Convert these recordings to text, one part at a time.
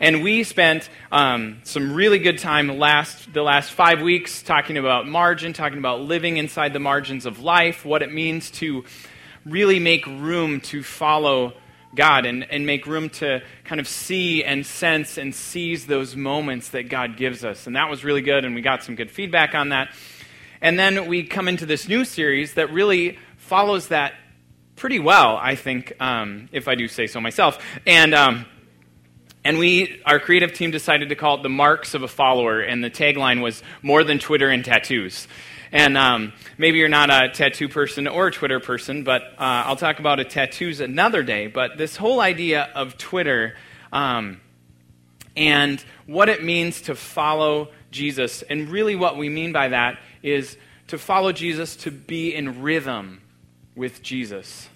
And we spent um, some really good time last the last five weeks talking about margin, talking about living inside the margins of life, what it means to really make room to follow God and, and make room to kind of see and sense and seize those moments that God gives us. And that was really good, and we got some good feedback on that. And then we come into this new series that really follows that pretty well, I think, um, if I do say so myself. And. Um, and we, our creative team decided to call it the marks of a follower, and the tagline was more than Twitter and tattoos. And um, maybe you're not a tattoo person or a Twitter person, but uh, I'll talk about a tattoos another day. But this whole idea of Twitter um, and what it means to follow Jesus, and really what we mean by that is to follow Jesus to be in rhythm with Jesus.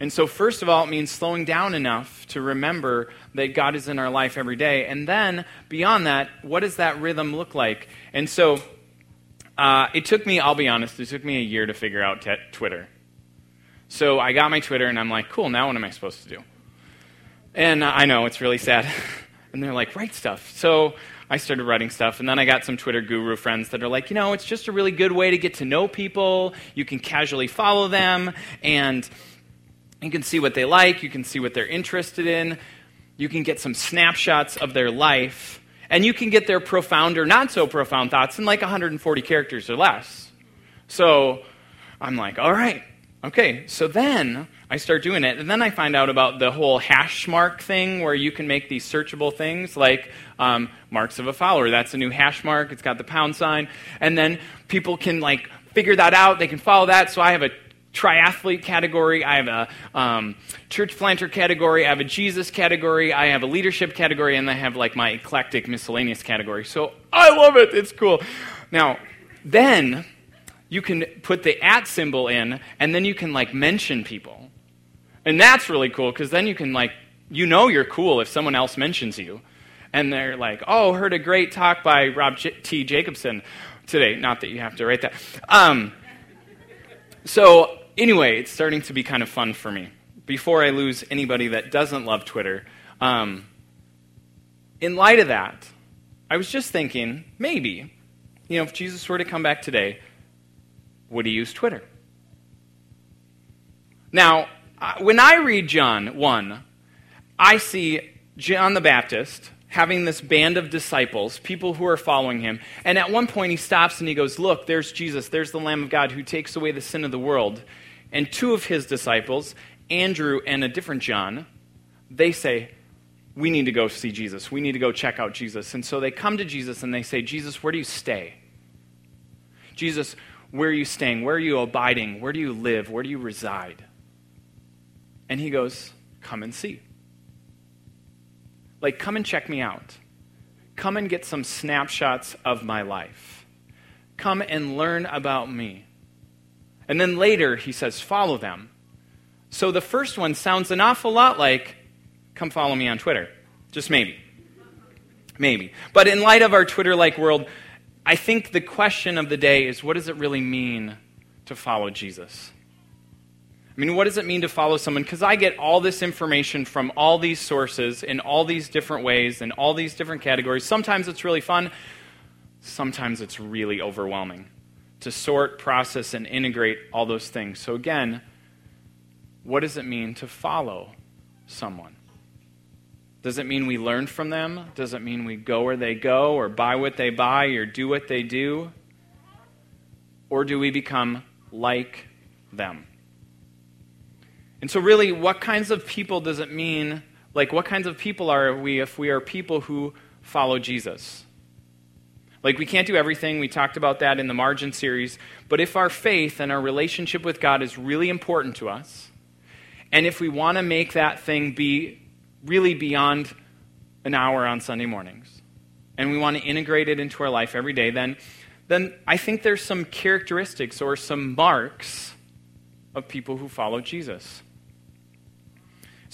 And so, first of all, it means slowing down enough to remember that God is in our life every day. And then, beyond that, what does that rhythm look like? And so, uh, it took me, I'll be honest, it took me a year to figure out t- Twitter. So, I got my Twitter, and I'm like, cool, now what am I supposed to do? And I know, it's really sad. and they're like, write stuff. So, I started writing stuff, and then I got some Twitter guru friends that are like, you know, it's just a really good way to get to know people. You can casually follow them, and you can see what they like, you can see what they're interested in, you can get some snapshots of their life, and you can get their profound or not so profound thoughts in like 140 characters or less. So I'm like, all right, okay. So then I start doing it, and then I find out about the whole hash mark thing where you can make these searchable things like um, marks of a follower. That's a new hash mark, it's got the pound sign, and then people can like figure that out, they can follow that. So I have a triathlete category, I have a um, church planter category, I have a Jesus category, I have a leadership category, and I have like my eclectic miscellaneous category. So I love it. It's cool. Now, then you can put the at symbol in, and then you can like mention people. And that's really cool because then you can like, you know you're cool if someone else mentions you. And they're like, oh, heard a great talk by Rob J- T. Jacobson today. Not that you have to write that. Um, so anyway, it's starting to be kind of fun for me. Before I lose anybody that doesn't love Twitter, um, in light of that, I was just thinking maybe, you know, if Jesus were to come back today, would he use Twitter? Now, when I read John 1, I see John the Baptist having this band of disciples, people who are following him. And at one point, he stops and he goes, Look, there's Jesus, there's the Lamb of God who takes away the sin of the world. And two of his disciples, Andrew and a different John, they say, We need to go see Jesus. We need to go check out Jesus. And so they come to Jesus and they say, Jesus, where do you stay? Jesus, where are you staying? Where are you abiding? Where do you live? Where do you reside? And he goes, Come and see. Like, come and check me out. Come and get some snapshots of my life. Come and learn about me. And then later, he says, follow them. So the first one sounds an awful lot like, come follow me on Twitter. Just maybe. Maybe. But in light of our Twitter like world, I think the question of the day is what does it really mean to follow Jesus? I mean, what does it mean to follow someone? Because I get all this information from all these sources in all these different ways, in all these different categories. Sometimes it's really fun, sometimes it's really overwhelming to sort, process, and integrate all those things. So, again, what does it mean to follow someone? Does it mean we learn from them? Does it mean we go where they go, or buy what they buy, or do what they do? Or do we become like them? And so, really, what kinds of people does it mean? Like, what kinds of people are we if we are people who follow Jesus? Like, we can't do everything. We talked about that in the margin series. But if our faith and our relationship with God is really important to us, and if we want to make that thing be really beyond an hour on Sunday mornings, and we want to integrate it into our life every day, then, then I think there's some characteristics or some marks of people who follow Jesus.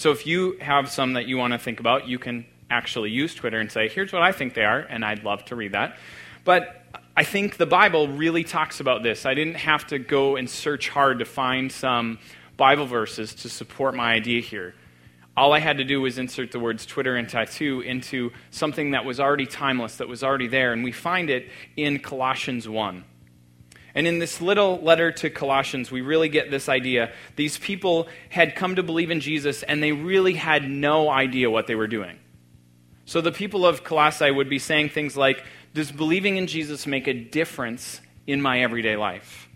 So if you have some that you want to think about, you can actually use Twitter and say, here's what I think they are, and I'd love to read that. But I think the Bible really talks about this. I didn't have to go and search hard to find some Bible verses to support my idea here. all I had to do was insert the words Twitter and tattoo into something that was already timeless, that was already there. And we find it in Colossians 1. And in this little letter to Colossians, we really get this idea. These people had come to believe in Jesus, and they really had no idea what they were doing. So the people of Colossae would be saying things like, Does believing in Jesus make a difference in my everyday life?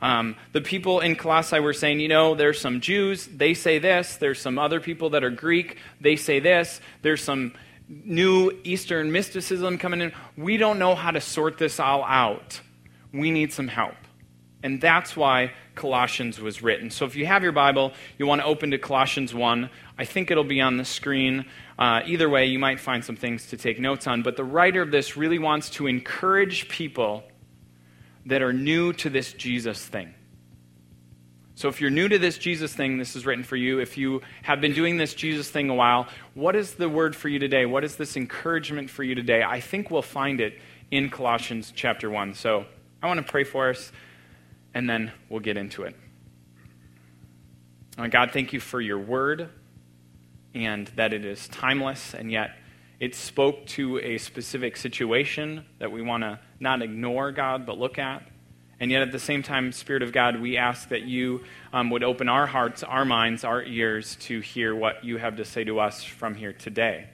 Um, the people in Colossae were saying, you know, there's some Jews, they say this. There's some other people that are Greek, they say this. There's some new Eastern mysticism coming in. We don't know how to sort this all out. We need some help. And that's why Colossians was written. So if you have your Bible, you want to open to Colossians 1. I think it'll be on the screen. Uh, either way, you might find some things to take notes on. But the writer of this really wants to encourage people that are new to this Jesus thing. So, if you're new to this Jesus thing, this is written for you. If you have been doing this Jesus thing a while, what is the word for you today? What is this encouragement for you today? I think we'll find it in Colossians chapter 1. So, I want to pray for us, and then we'll get into it. God, thank you for your word and that it is timeless, and yet it spoke to a specific situation that we want to not ignore, God, but look at. And yet, at the same time, Spirit of God, we ask that you um, would open our hearts, our minds, our ears to hear what you have to say to us from here today.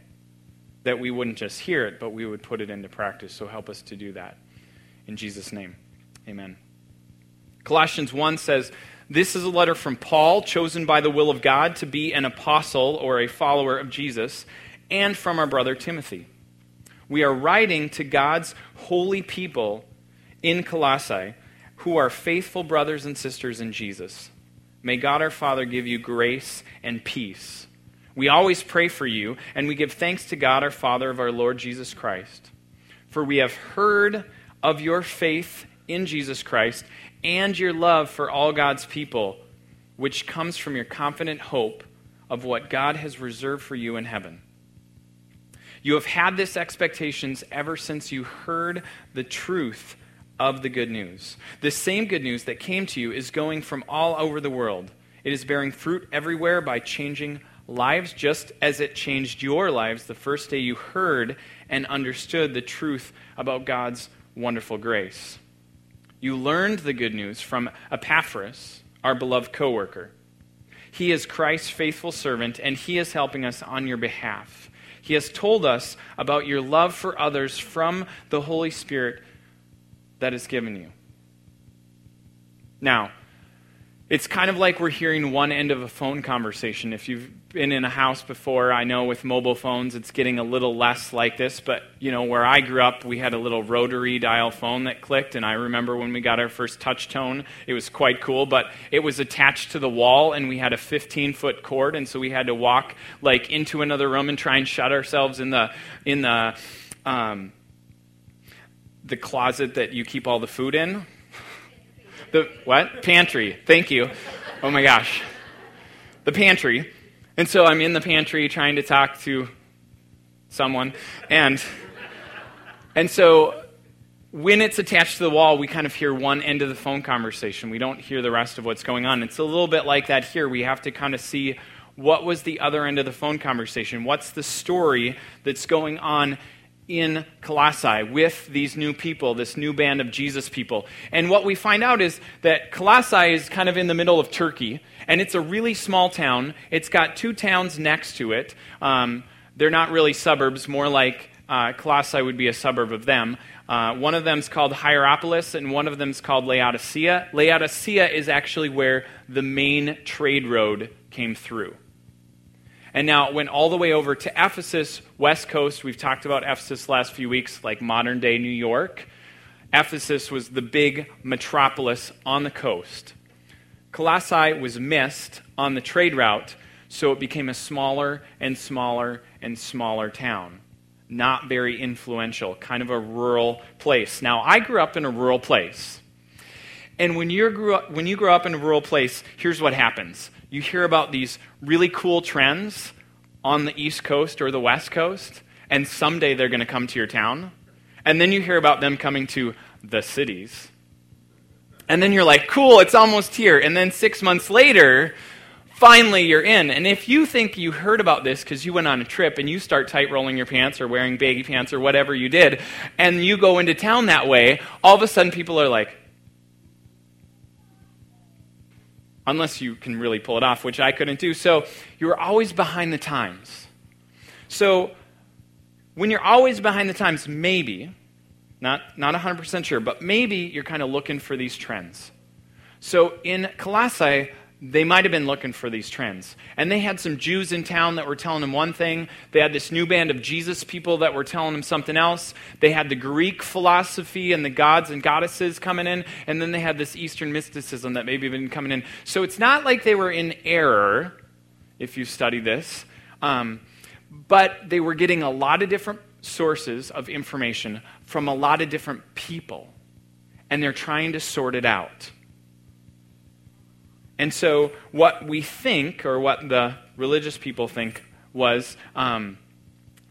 That we wouldn't just hear it, but we would put it into practice. So help us to do that. In Jesus' name, amen. Colossians 1 says, This is a letter from Paul, chosen by the will of God to be an apostle or a follower of Jesus, and from our brother Timothy we are writing to God's holy people in Colossae who are faithful brothers and sisters in Jesus. May God our Father give you grace and peace. We always pray for you, and we give thanks to God our Father of our Lord Jesus Christ. For we have heard of your faith in Jesus Christ and your love for all God's people, which comes from your confident hope of what God has reserved for you in heaven. You have had this expectations ever since you heard the truth of the good news. The same good news that came to you is going from all over the world. It is bearing fruit everywhere by changing lives, just as it changed your lives the first day you heard and understood the truth about God's wonderful grace. You learned the good news from Epaphras, our beloved co worker. He is Christ's faithful servant, and he is helping us on your behalf. He has told us about your love for others from the Holy Spirit that is given you. Now, it's kind of like we're hearing one end of a phone conversation. If you've been in a house before, I know with mobile phones it's getting a little less like this, but you know, where I grew up, we had a little rotary dial phone that clicked, and I remember when we got our first touch tone, it was quite cool, but it was attached to the wall and we had a 15 foot cord, and so we had to walk like into another room and try and shut ourselves in the in the um, the closet that you keep all the food in the what? Pantry. Thank you. Oh my gosh. The pantry. And so I'm in the pantry trying to talk to someone. And, and so when it's attached to the wall, we kind of hear one end of the phone conversation. We don't hear the rest of what's going on. It's a little bit like that here. We have to kind of see what was the other end of the phone conversation? What's the story that's going on in Colossae with these new people, this new band of Jesus people. And what we find out is that Colossae is kind of in the middle of Turkey, and it's a really small town. It's got two towns next to it. Um, they're not really suburbs, more like uh, Colossae would be a suburb of them. Uh, one of them is called Hierapolis, and one of them is called Laodicea. Laodicea is actually where the main trade road came through. And now it went all the way over to Ephesus, West Coast. We've talked about Ephesus last few weeks, like modern day New York. Ephesus was the big metropolis on the coast. Colossae was missed on the trade route, so it became a smaller and smaller and smaller town. Not very influential, kind of a rural place. Now, I grew up in a rural place. And when, you grew up, when you grow up in a rural place, here's what happens you hear about these really cool trends on the East Coast or the West Coast, and someday they're going to come to your town. And then you hear about them coming to the cities. And then you're like, cool, it's almost here. And then six months later, finally you're in. And if you think you heard about this because you went on a trip and you start tight rolling your pants or wearing baggy pants or whatever you did, and you go into town that way, all of a sudden people are like, unless you can really pull it off, which I couldn't do. So you're always behind the times. So when you're always behind the times, maybe, not, not 100% sure, but maybe you're kind of looking for these trends. So in Colossae, they might have been looking for these trends. And they had some Jews in town that were telling them one thing. They had this new band of Jesus people that were telling them something else. They had the Greek philosophy and the gods and goddesses coming in. And then they had this Eastern mysticism that maybe been coming in. So it's not like they were in error, if you study this. Um, but they were getting a lot of different sources of information from a lot of different people. And they're trying to sort it out. And so, what we think, or what the religious people think, was um,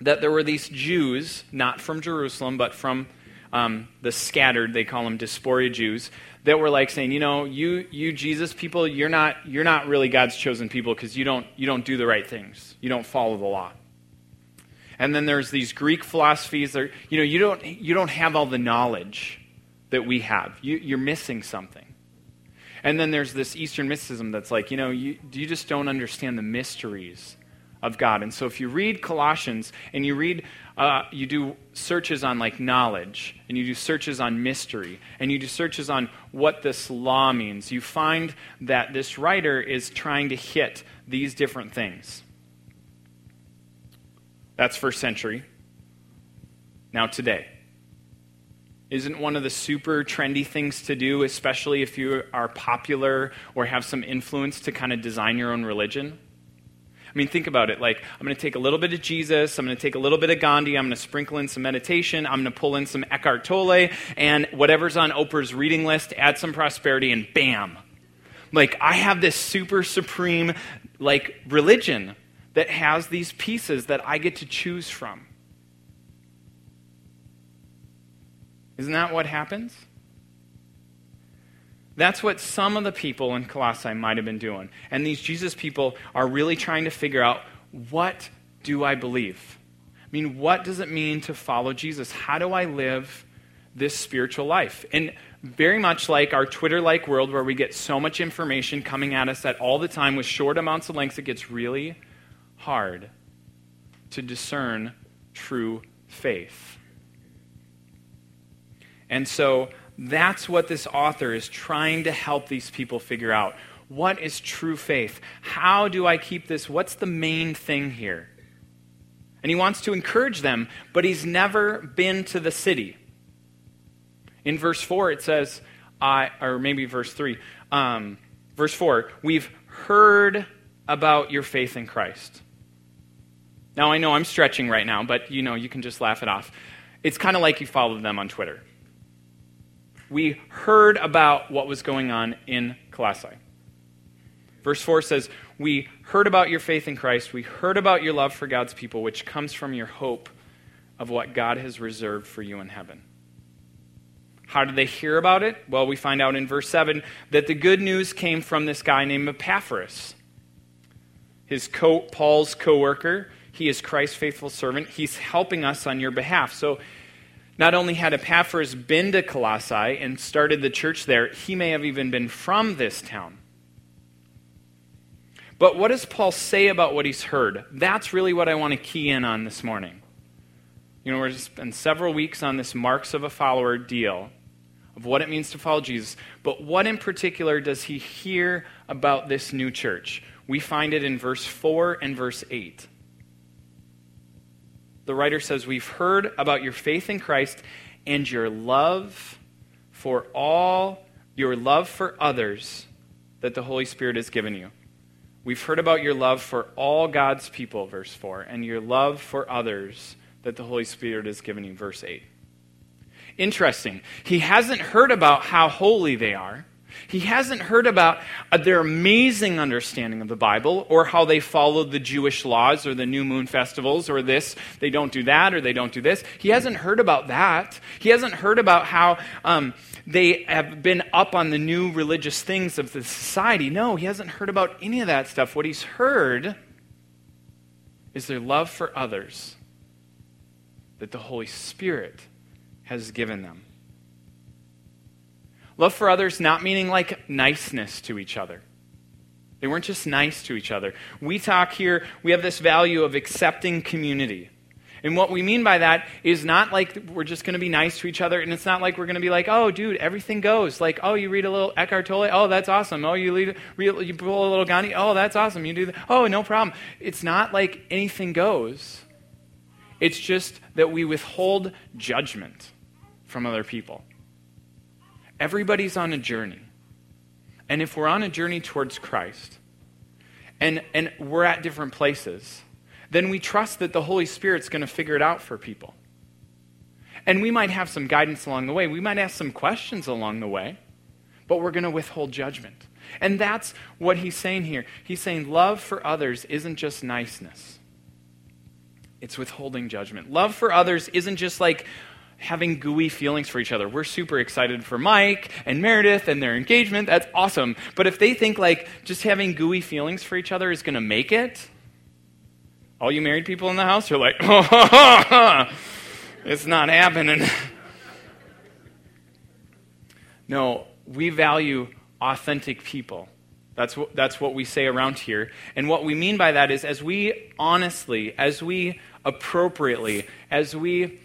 that there were these Jews, not from Jerusalem, but from um, the scattered, they call them diaspora Jews, that were like saying, you know, you, you Jesus people, you're not, you're not really God's chosen people because you don't, you don't do the right things. You don't follow the law. And then there's these Greek philosophies that, you know, you don't, you don't have all the knowledge that we have. You, you're missing something. And then there's this Eastern mysticism that's like, you know, you, you just don't understand the mysteries of God. And so if you read Colossians and you read, uh, you do searches on like knowledge, and you do searches on mystery, and you do searches on what this law means, you find that this writer is trying to hit these different things. That's first century. Now, today isn't one of the super trendy things to do, especially if you are popular or have some influence to kind of design your own religion? I mean, think about it. Like, I'm going to take a little bit of Jesus, I'm going to take a little bit of Gandhi, I'm going to sprinkle in some meditation, I'm going to pull in some Eckhart Tolle, and whatever's on Oprah's reading list, add some prosperity, and bam. Like, I have this super supreme, like, religion that has these pieces that I get to choose from. Isn't that what happens? That's what some of the people in Colossae might have been doing. And these Jesus people are really trying to figure out what do I believe? I mean, what does it mean to follow Jesus? How do I live this spiritual life? And very much like our Twitter like world where we get so much information coming at us at all the time with short amounts of links, it gets really hard to discern true faith. And so that's what this author is trying to help these people figure out. What is true faith? How do I keep this? What's the main thing here? And he wants to encourage them, but he's never been to the city. In verse 4, it says, I, or maybe verse 3, um, verse 4, we've heard about your faith in Christ. Now, I know I'm stretching right now, but you know, you can just laugh it off. It's kind of like you followed them on Twitter we heard about what was going on in Colossae. Verse 4 says, We heard about your faith in Christ. We heard about your love for God's people, which comes from your hope of what God has reserved for you in heaven. How did they hear about it? Well, we find out in verse 7 that the good news came from this guy named Epaphras. His co- Paul's co worker. He is Christ's faithful servant. He's helping us on your behalf. So not only had Epaphras been to Colossae and started the church there, he may have even been from this town. But what does Paul say about what he's heard? That's really what I want to key in on this morning. You know, we're just spent several weeks on this marks of a follower deal of what it means to follow Jesus. But what in particular does he hear about this new church? We find it in verse 4 and verse 8 the writer says, We've heard about your faith in Christ and your love for all, your love for others that the Holy Spirit has given you. We've heard about your love for all God's people, verse 4, and your love for others that the Holy Spirit has given you, verse 8. Interesting. He hasn't heard about how holy they are. He hasn't heard about uh, their amazing understanding of the Bible or how they followed the Jewish laws or the new moon festivals or this, they don't do that or they don't do this. He hasn't heard about that. He hasn't heard about how um, they have been up on the new religious things of the society. No, he hasn't heard about any of that stuff. What he's heard is their love for others that the Holy Spirit has given them. Love for others not meaning like niceness to each other. They weren't just nice to each other. We talk here, we have this value of accepting community. And what we mean by that is not like we're just going to be nice to each other, and it's not like we're going to be like, oh, dude, everything goes. Like, oh, you read a little Eckhart Tolle? Oh, that's awesome. Oh, you, read, you pull a little Gandhi? Oh, that's awesome. You do? Oh, no problem. It's not like anything goes. It's just that we withhold judgment from other people. Everybody's on a journey. And if we're on a journey towards Christ, and, and we're at different places, then we trust that the Holy Spirit's going to figure it out for people. And we might have some guidance along the way. We might ask some questions along the way, but we're going to withhold judgment. And that's what he's saying here. He's saying love for others isn't just niceness, it's withholding judgment. Love for others isn't just like, having gooey feelings for each other. We're super excited for Mike and Meredith and their engagement. That's awesome. But if they think like just having gooey feelings for each other is going to make it, all you married people in the house are like, it's not happening. no, we value authentic people. That's what, that's what we say around here. And what we mean by that is as we honestly, as we appropriately, as we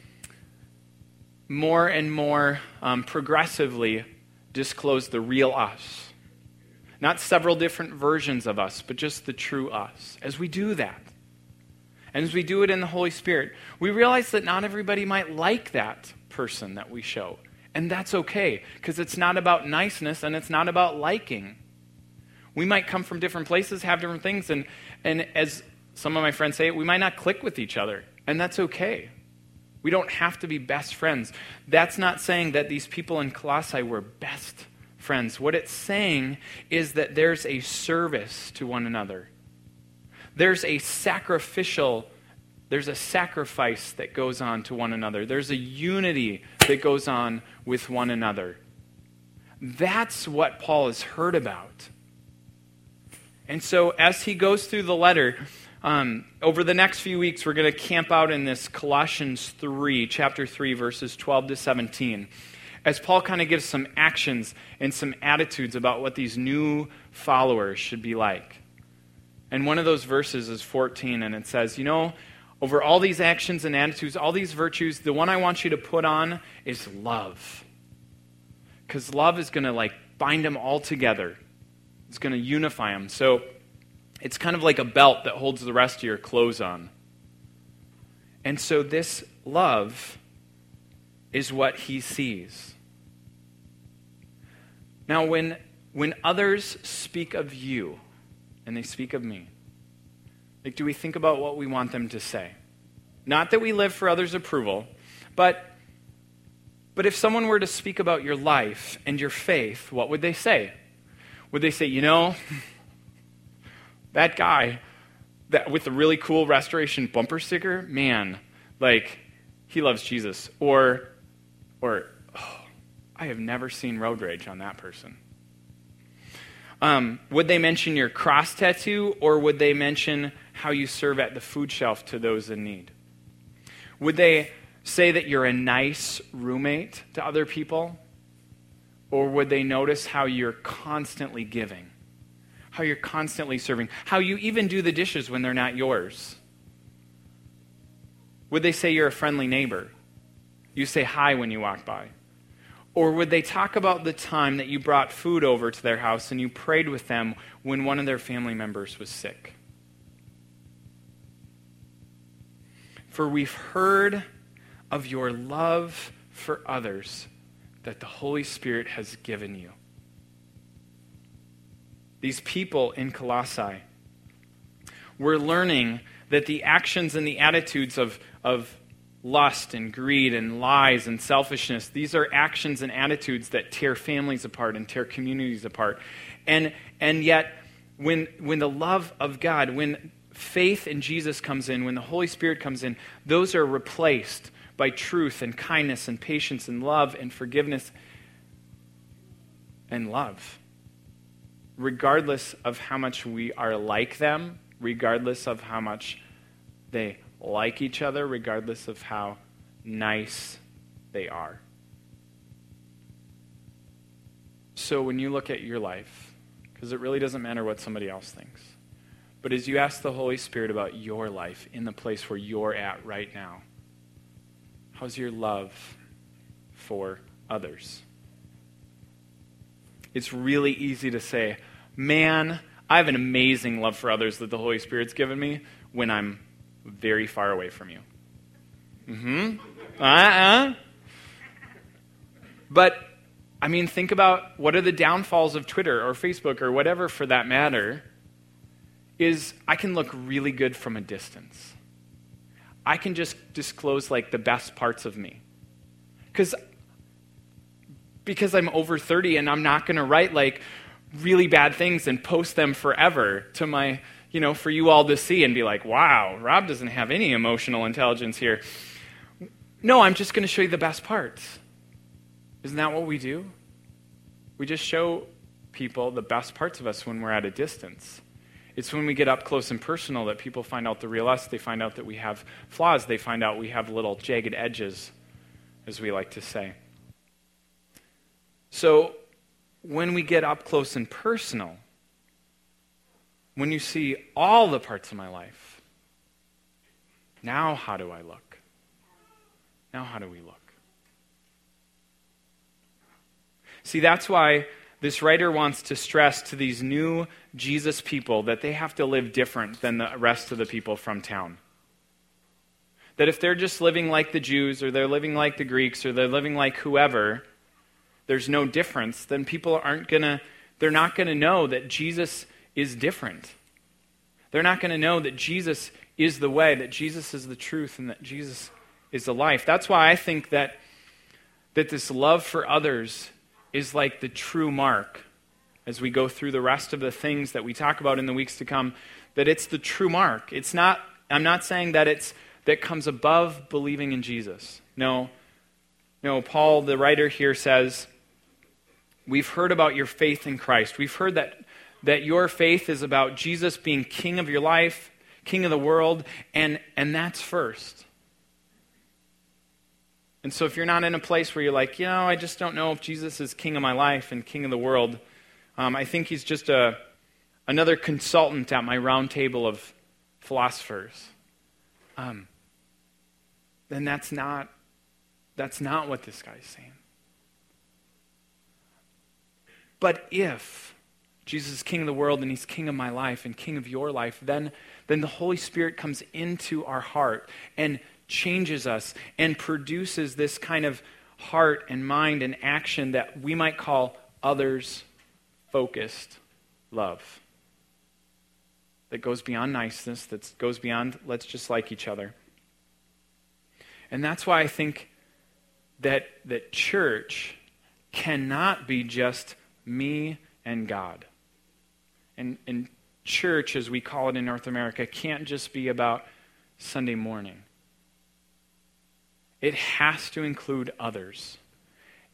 more and more um, progressively disclose the real us. Not several different versions of us, but just the true us. As we do that, and as we do it in the Holy Spirit, we realize that not everybody might like that person that we show. And that's okay, because it's not about niceness and it's not about liking. We might come from different places, have different things, and, and as some of my friends say, we might not click with each other. And that's okay. We don't have to be best friends. That's not saying that these people in Colossae were best friends. What it's saying is that there's a service to one another. There's a sacrificial there's a sacrifice that goes on to one another. There's a unity that goes on with one another. That's what Paul has heard about. And so, as he goes through the letter, um, over the next few weeks, we're going to camp out in this Colossians 3, chapter 3, verses 12 to 17, as Paul kind of gives some actions and some attitudes about what these new followers should be like. And one of those verses is 14, and it says, You know, over all these actions and attitudes, all these virtues, the one I want you to put on is love. Because love is going to like bind them all together, it's going to unify them. So, it's kind of like a belt that holds the rest of your clothes on. And so this love is what he sees. Now, when, when others speak of you and they speak of me, like, do we think about what we want them to say? Not that we live for others' approval, but, but if someone were to speak about your life and your faith, what would they say? Would they say, you know, that guy that with the really cool restoration bumper sticker, man, like he loves Jesus. Or or oh, I have never seen road rage on that person. Um, would they mention your cross tattoo or would they mention how you serve at the food shelf to those in need? Would they say that you're a nice roommate to other people? Or would they notice how you're constantly giving? How you're constantly serving, how you even do the dishes when they're not yours. Would they say you're a friendly neighbor? You say hi when you walk by. Or would they talk about the time that you brought food over to their house and you prayed with them when one of their family members was sick? For we've heard of your love for others that the Holy Spirit has given you these people in Colossae were learning that the actions and the attitudes of, of lust and greed and lies and selfishness. These are actions and attitudes that tear families apart and tear communities apart. And, and yet, when, when the love of God, when faith in Jesus comes in, when the Holy Spirit comes in, those are replaced by truth and kindness and patience and love and forgiveness and love. Regardless of how much we are like them, regardless of how much they like each other, regardless of how nice they are. So when you look at your life, because it really doesn't matter what somebody else thinks, but as you ask the Holy Spirit about your life in the place where you're at right now, how's your love for others? It's really easy to say, man, I have an amazing love for others that the Holy Spirit's given me when I'm very far away from you. Mm hmm. Uh uh. But, I mean, think about what are the downfalls of Twitter or Facebook or whatever for that matter, is I can look really good from a distance. I can just disclose like the best parts of me. Because because I'm over 30 and I'm not going to write like really bad things and post them forever to my you know, for you all to see and be like, wow, Rob doesn't have any emotional intelligence here. No, I'm just going to show you the best parts. Isn't that what we do? We just show people the best parts of us when we're at a distance. It's when we get up close and personal that people find out the real us. They find out that we have flaws. They find out we have little jagged edges, as we like to say. So, when we get up close and personal, when you see all the parts of my life, now how do I look? Now how do we look? See, that's why this writer wants to stress to these new Jesus people that they have to live different than the rest of the people from town. That if they're just living like the Jews, or they're living like the Greeks, or they're living like whoever, there's no difference, then people aren't going to, they're not going to know that Jesus is different. They're not going to know that Jesus is the way, that Jesus is the truth, and that Jesus is the life. That's why I think that, that this love for others is like the true mark as we go through the rest of the things that we talk about in the weeks to come, that it's the true mark. It's not, I'm not saying that it's that comes above believing in Jesus. No. No, Paul, the writer here says, We've heard about your faith in Christ. We've heard that that your faith is about Jesus being king of your life, king of the world, and, and that's first. And so if you're not in a place where you're like, you know, I just don't know if Jesus is king of my life and king of the world, um, I think he's just a, another consultant at my round table of philosophers. Um, then that's not, that's not what this guy's saying. But if Jesus is king of the world and he's king of my life and king of your life, then, then the Holy Spirit comes into our heart and changes us and produces this kind of heart and mind and action that we might call others focused love. That goes beyond niceness, that goes beyond let's just like each other. And that's why I think that, that church cannot be just me and God. And, and church, as we call it in North America, can't just be about Sunday morning. It has to include others.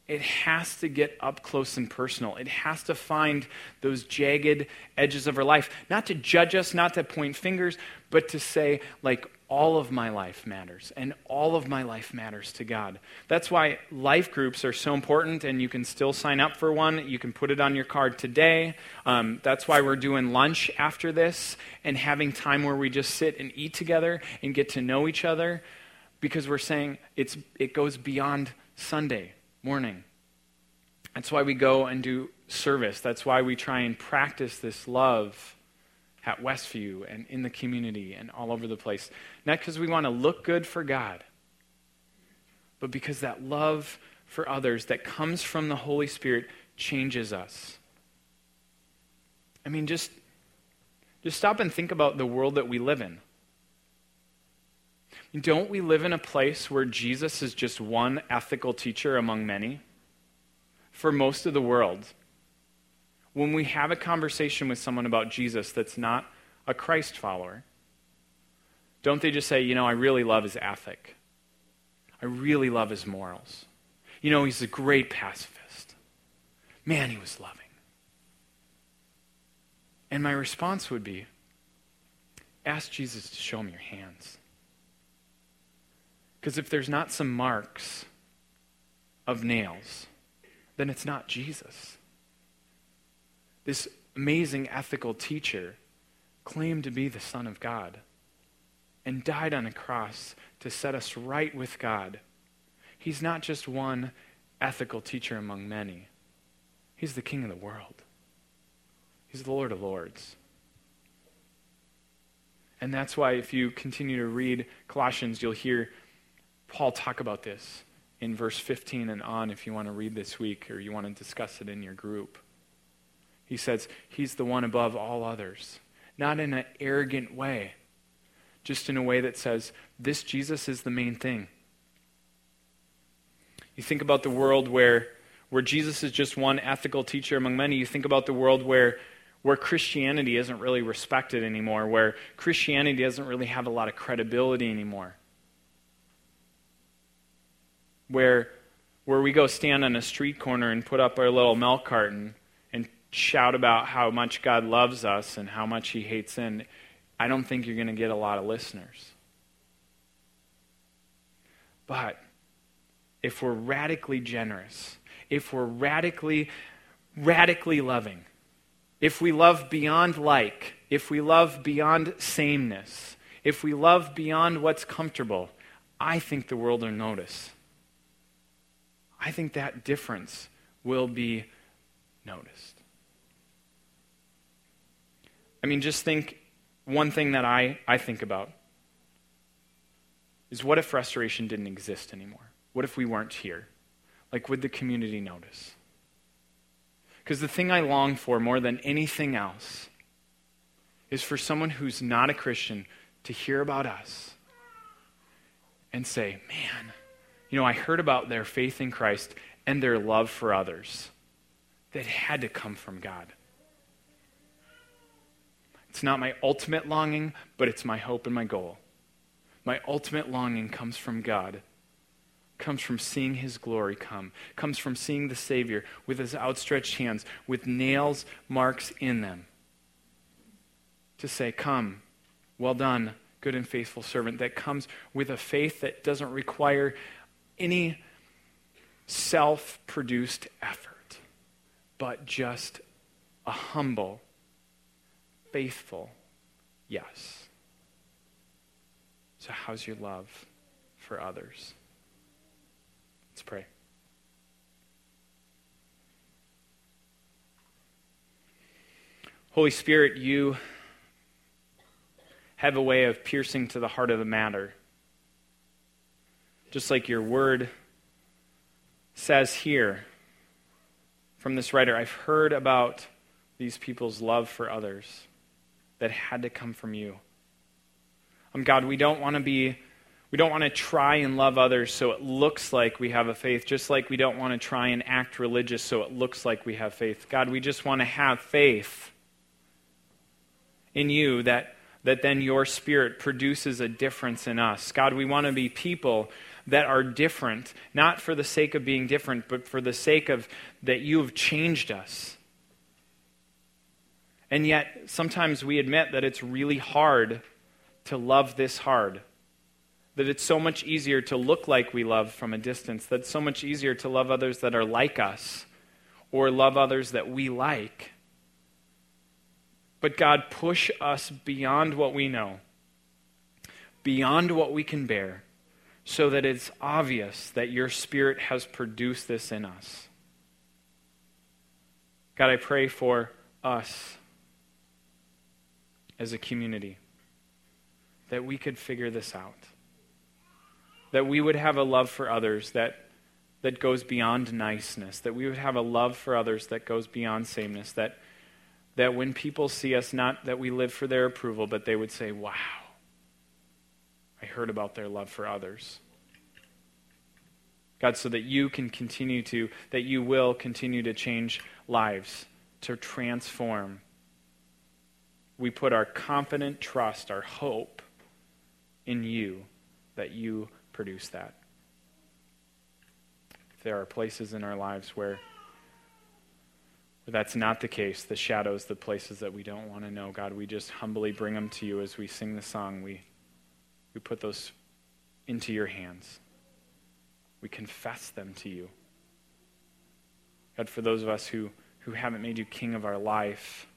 It has to get up close and personal. It has to find those jagged edges of our life. Not to judge us, not to point fingers, but to say, like, all of my life matters, and all of my life matters to God. That's why life groups are so important, and you can still sign up for one. You can put it on your card today. Um, that's why we're doing lunch after this and having time where we just sit and eat together and get to know each other because we're saying it's, it goes beyond Sunday morning. That's why we go and do service. That's why we try and practice this love at Westview and in the community and all over the place. Not because we want to look good for God, but because that love for others that comes from the Holy Spirit changes us. I mean, just, just stop and think about the world that we live in. Don't we live in a place where Jesus is just one ethical teacher among many? For most of the world, when we have a conversation with someone about Jesus that's not a Christ follower, don't they just say, you know, I really love his ethic? I really love his morals. You know, he's a great pacifist. Man, he was loving. And my response would be ask Jesus to show me your hands. Because if there's not some marks of nails, then it's not Jesus. This amazing ethical teacher claimed to be the Son of God and died on a cross to set us right with God. He's not just one ethical teacher among many, He's the King of the world, He's the Lord of Lords. And that's why, if you continue to read Colossians, you'll hear Paul talk about this in verse 15 and on if you want to read this week or you want to discuss it in your group. He says, He's the one above all others, not in an arrogant way, just in a way that says, This Jesus is the main thing. You think about the world where, where Jesus is just one ethical teacher among many. You think about the world where, where Christianity isn't really respected anymore, where Christianity doesn't really have a lot of credibility anymore. Where, where we go stand on a street corner and put up our little milk carton and shout about how much God loves us and how much He hates sin, I don't think you're going to get a lot of listeners. But if we're radically generous, if we're radically, radically loving, if we love beyond like, if we love beyond sameness, if we love beyond what's comfortable, I think the world will notice. I think that difference will be noticed. I mean, just think one thing that I, I think about is what if restoration didn't exist anymore? What if we weren't here? Like, would the community notice? Because the thing I long for more than anything else is for someone who's not a Christian to hear about us and say, man, you know, I heard about their faith in Christ and their love for others that had to come from God. It's not my ultimate longing, but it's my hope and my goal. My ultimate longing comes from God comes from seeing his glory come, comes from seeing the Savior with his outstretched hands, with nails, marks in them. To say, Come, well done, good and faithful servant, that comes with a faith that doesn't require any self produced effort, but just a humble, faithful yes. So, how's your love for others? Let's pray. Holy Spirit, you have a way of piercing to the heart of the matter. Just like your word says here from this writer, I've heard about these people's love for others that had to come from you. Um, God, we don't want to be we don't want to try and love others so it looks like we have a faith, just like we don't want to try and act religious so it looks like we have faith. God, we just want to have faith in you that, that then your spirit produces a difference in us. God, we want to be people that are different, not for the sake of being different, but for the sake of that you have changed us. And yet, sometimes we admit that it's really hard to love this hard that it's so much easier to look like we love from a distance, that it's so much easier to love others that are like us or love others that we like. But God, push us beyond what we know, beyond what we can bear, so that it's obvious that your Spirit has produced this in us. God, I pray for us as a community that we could figure this out that we would have a love for others that, that goes beyond niceness, that we would have a love for others that goes beyond sameness, that, that when people see us, not that we live for their approval, but they would say, Wow, I heard about their love for others. God, so that you can continue to, that you will continue to change lives, to transform. We put our confident trust, our hope in you, that you produce that. If there are places in our lives where, where that's not the case, the shadows, the places that we don't want to know, God, we just humbly bring them to you as we sing the song. We, we put those into your hands. We confess them to you. God, for those of us who, who haven't made you king of our life,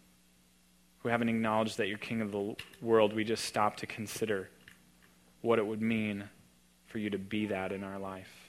who haven't acknowledged that you're king of the world, we just stop to consider what it would mean for you to be that in our life.